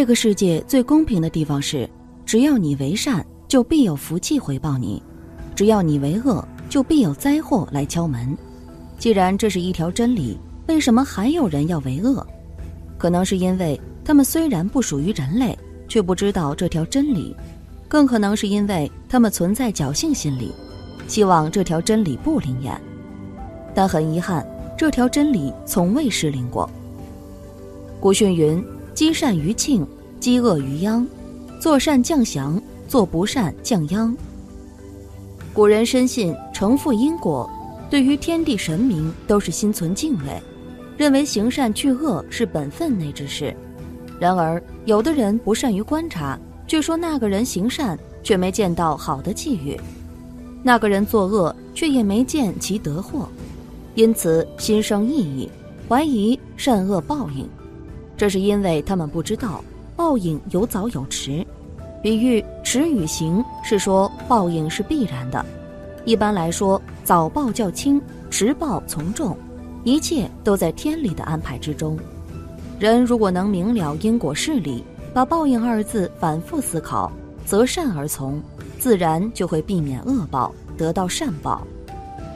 这个世界最公平的地方是，只要你为善，就必有福气回报你；只要你为恶，就必有灾祸来敲门。既然这是一条真理，为什么还有人要为恶？可能是因为他们虽然不属于人类，却不知道这条真理；更可能是因为他们存在侥幸心理，希望这条真理不灵验。但很遗憾，这条真理从未失灵过。古训云。积善于庆，积恶于殃；做善降祥，做不善降殃。古人深信承负因果，对于天地神明都是心存敬畏，认为行善去恶是本分内之事。然而，有的人不善于观察，据说那个人行善却没见到好的际遇，那个人作恶却也没见其得祸，因此心生异议，怀疑善恶报应。这是因为他们不知道报应有早有迟，比喻迟与行是说报应是必然的。一般来说，早报较轻，迟报从重，一切都在天理的安排之中。人如果能明了因果事理，把报应二字反复思考，择善而从，自然就会避免恶报，得到善报。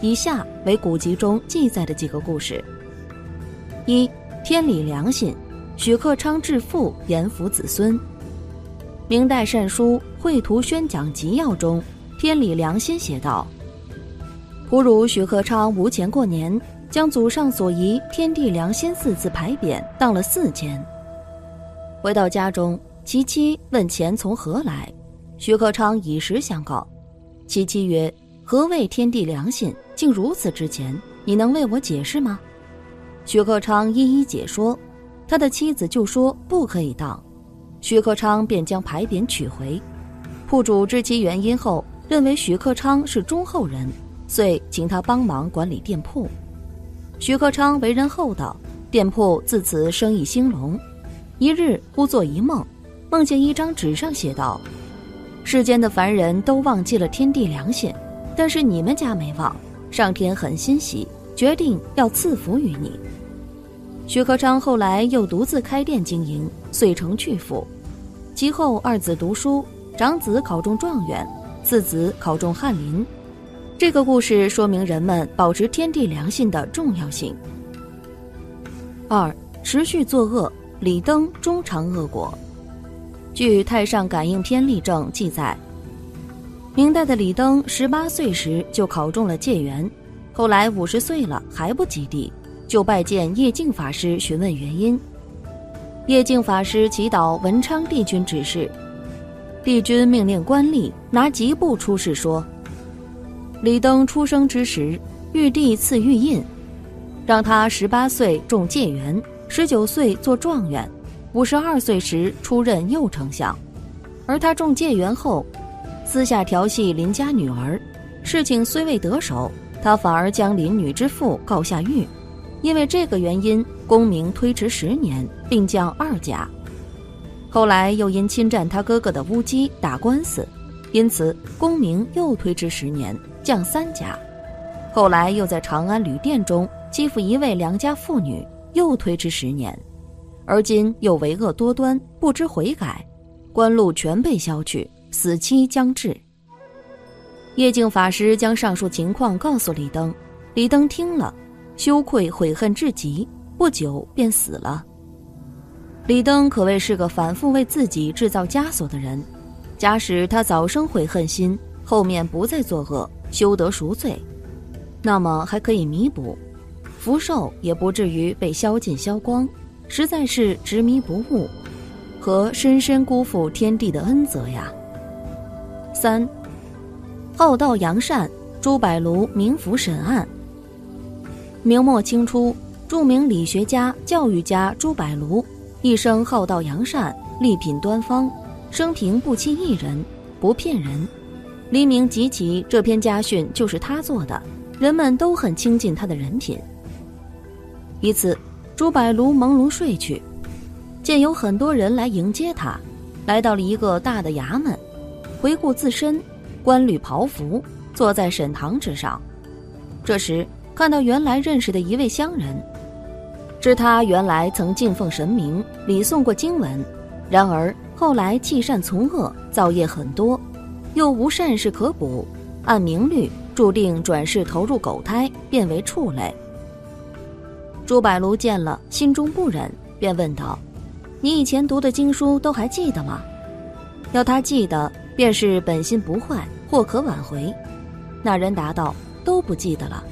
以下为古籍中记载的几个故事：一天理良心。许克昌致富，严抚子孙。明代善书《绘图宣讲集要》中，《天理良心》写道：“仆儒许克昌无钱过年，将祖上所遗‘天地良心’四字牌匾当了四千。回到家中，其妻问钱从何来，许克昌以实相告。其妻曰：‘何谓天地良心？竟如此值钱？你能为我解释吗？’许克昌一一解说。”他的妻子就说不可以当，徐克昌便将牌匾取回。铺主知其原因后，认为徐克昌是忠厚人，遂请他帮忙管理店铺。徐克昌为人厚道，店铺自此生意兴隆。一日忽做一梦，梦见一张纸上写道：“世间的凡人都忘记了天地良心，但是你们家没忘，上天很欣喜，决定要赐福于你。”徐克昌后来又独自开店经营，遂成巨富。其后二子读书，长子考中状元，次子考中翰林。这个故事说明人们保持天地良心的重要性。二，持续作恶，李登终尝恶果。据《太上感应篇例证》记载，明代的李登十八岁时就考中了解元，后来五十岁了还不及第。就拜见叶静法师询问原因，叶静法师祈祷文昌帝君指示，帝君命令官吏拿吉布出示说：李登出生之时，玉帝赐玉印，让他十八岁中解元，十九岁做状元，五十二岁时出任右丞相。而他中解元后，私下调戏邻家女儿，事情虽未得手，他反而将邻女之父告下狱。因为这个原因，功名推迟十年，并降二甲。后来又因侵占他哥哥的乌鸡打官司，因此功名又推迟十年，降三甲。后来又在长安旅店中欺负一位良家妇女，又推迟十年。而今又为恶多端，不知悔改，官禄全被削去，死期将至。叶静法师将上述情况告诉李登，李登听了。羞愧悔恨至极，不久便死了。李登可谓是个反复为自己制造枷锁的人。假使他早生悔恨心，后面不再作恶，修得赎罪，那么还可以弥补，福寿也不至于被消尽消光。实在是执迷不悟，和深深辜负天地的恩泽呀。三，好道扬善，朱柏庐明府审案。明末清初，著名理学家、教育家朱柏庐一生好道扬善，立品端方，生平不欺一人，不骗人。黎明即起这篇家训就是他做的，人们都很亲近他的人品。一次，朱柏庐朦胧睡去，见有很多人来迎接他，来到了一个大的衙门，回顾自身，官履袍服，坐在审堂之上。这时。看到原来认识的一位乡人，知他原来曾敬奉神明，礼诵过经文，然而后来弃善从恶，造业很多，又无善事可补，按明律注定转世投入狗胎，变为畜类。朱百庐见了，心中不忍，便问道：“你以前读的经书都还记得吗？要他记得，便是本心不坏，或可挽回。”那人答道：“都不记得了。”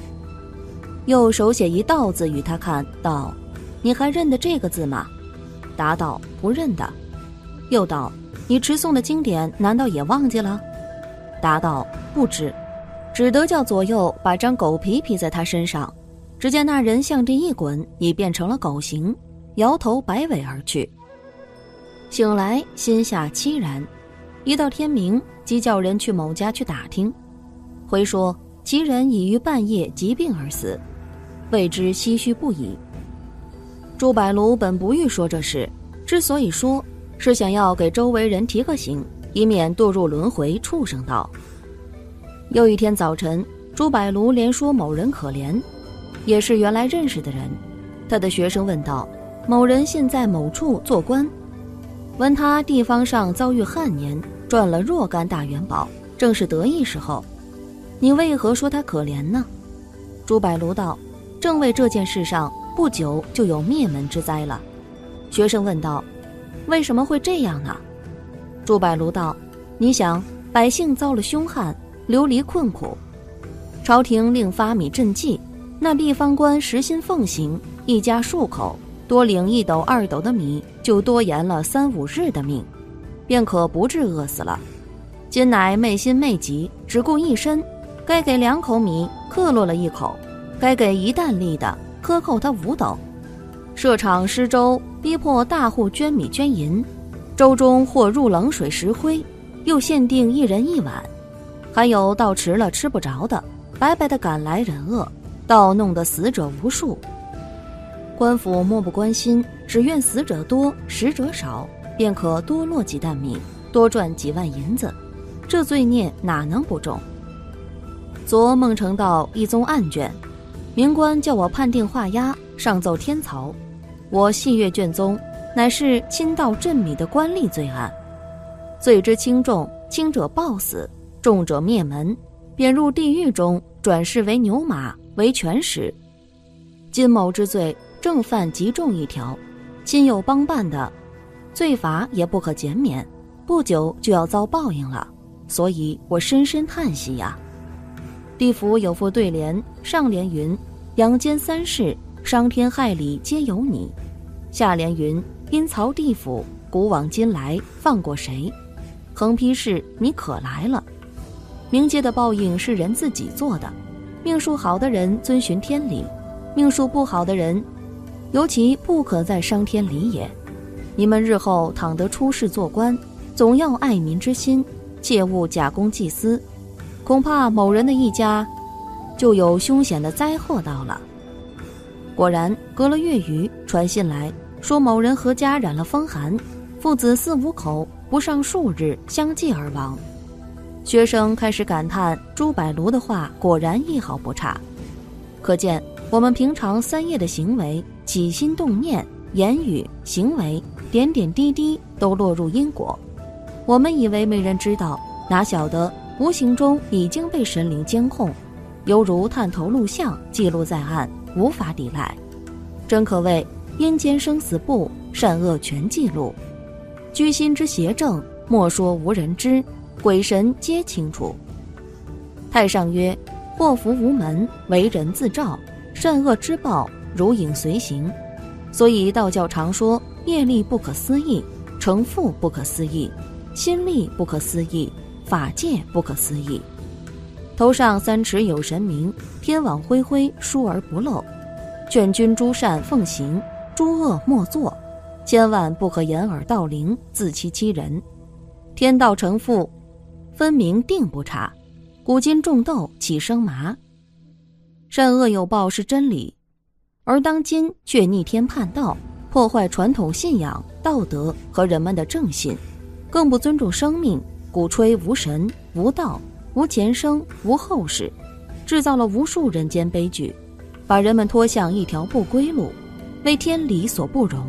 又手写一道字与他看，道：“你还认得这个字吗？”答道：“不认得。”又道：“你持诵的经典难道也忘记了？”答道：“不知。”只得叫左右把张狗皮披在他身上。只见那人向地一滚，已变成了狗形，摇头摆尾而去。醒来，心下凄然。一到天明，即叫人去某家去打听，回说其人已于半夜疾病而死，为之唏嘘不已。朱百庐本不欲说这事，之所以说，是想要给周围人提个醒，以免堕入轮回畜生道。又一天早晨，朱百庐连说某人可怜。也是原来认识的人，他的学生问道：“某人现在某处做官，闻他地方上遭遇旱年，赚了若干大元宝，正是得意时候。你为何说他可怜呢？”朱百庐道：“正为这件事上，不久就有灭门之灾了。”学生问道：“为什么会这样呢？”朱百庐道：“你想，百姓遭了凶悍，流离困苦，朝廷令发米赈济。”那地方官实心奉行，一家数口多领一斗二斗的米，就多延了三五日的命，便可不致饿死了。今乃昧心昧急，只顾一身，该给两口米，克落了一口；该给一担粒的，克扣他五斗。设场施粥，逼迫大户捐米捐银，粥中或入冷水石灰，又限定一人一碗，还有到迟了吃不着的，白白的赶来忍饿。倒弄得死者无数，官府漠不关心，只愿死者多，食者少，便可多落几担米，多赚几万银子。这罪孽哪能不重？昨孟成道一宗案卷，明官叫我判定画押，上奏天曹。我细阅卷宗，乃是亲盗镇米的官吏罪案，罪之轻重，轻者暴死，重者灭门，贬入地狱中，转世为牛马。为权使，金某之罪正犯极重一条，亲友帮办的，罪罚也不可减免，不久就要遭报应了。所以我深深叹息呀。地府有副对联，上联云：“阳间三世，伤天害理皆由你。”下联云：“阴曹地府，古往今来放过谁？”横批是：“你可来了。”冥界的报应是人自己做的。命数好的人遵循天理，命数不好的人，尤其不可再伤天理也。你们日后倘得出仕做官，总要爱民之心，切勿假公济私，恐怕某人的一家就有凶险的灾祸到了。果然，隔了月余，传信来说某人和家染了风寒，父子四五口不上数日相继而亡。学生开始感叹朱百庐的话果然一毫不差，可见我们平常三业的行为、起心动念、言语、行为，点点滴滴都落入因果。我们以为没人知道，哪晓得无形中已经被神灵监控，犹如探头录像，记录在案，无法抵赖。真可谓阴间生死簿，善恶全记录。居心之邪正，莫说无人知。鬼神皆清楚。太上曰：“祸福无门，为人自照；善恶之报，如影随形。”所以道教常说：业力不可思议，成负不可思议，心力不可思议，法界不可思议。头上三尺有神明，天网恢恢，疏而不漏。劝君诸善奉行，诸恶莫作，千万不可掩耳盗铃，自欺欺人。天道成负。分明定不差，古今种豆岂生麻？善恶有报是真理，而当今却逆天叛道，破坏传统信仰、道德和人们的正信，更不尊重生命，鼓吹无神、无道、无前生、无后世，制造了无数人间悲剧，把人们拖向一条不归路，为天理所不容。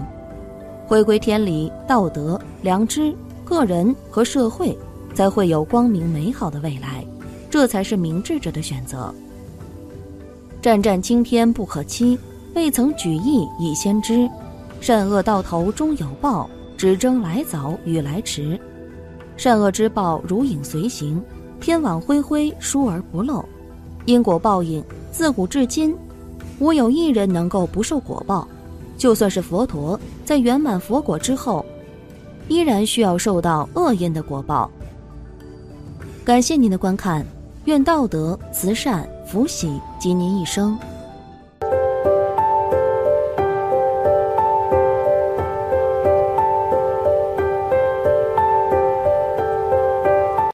回归天理、道德、良知，个人和社会才会有光明美好的未来，这才是明智者的选择。战战青天不可欺，未曾举义以先知。善恶到头终有报，只争来早与来迟。善恶之报如影随形，天网恢恢，疏而不漏。因果报应自古至今，无有一人能够不受果报。就算是佛陀在圆满佛果之后，依然需要受到恶因的果报。感谢您的观看，愿道德、慈善、福喜及您一生。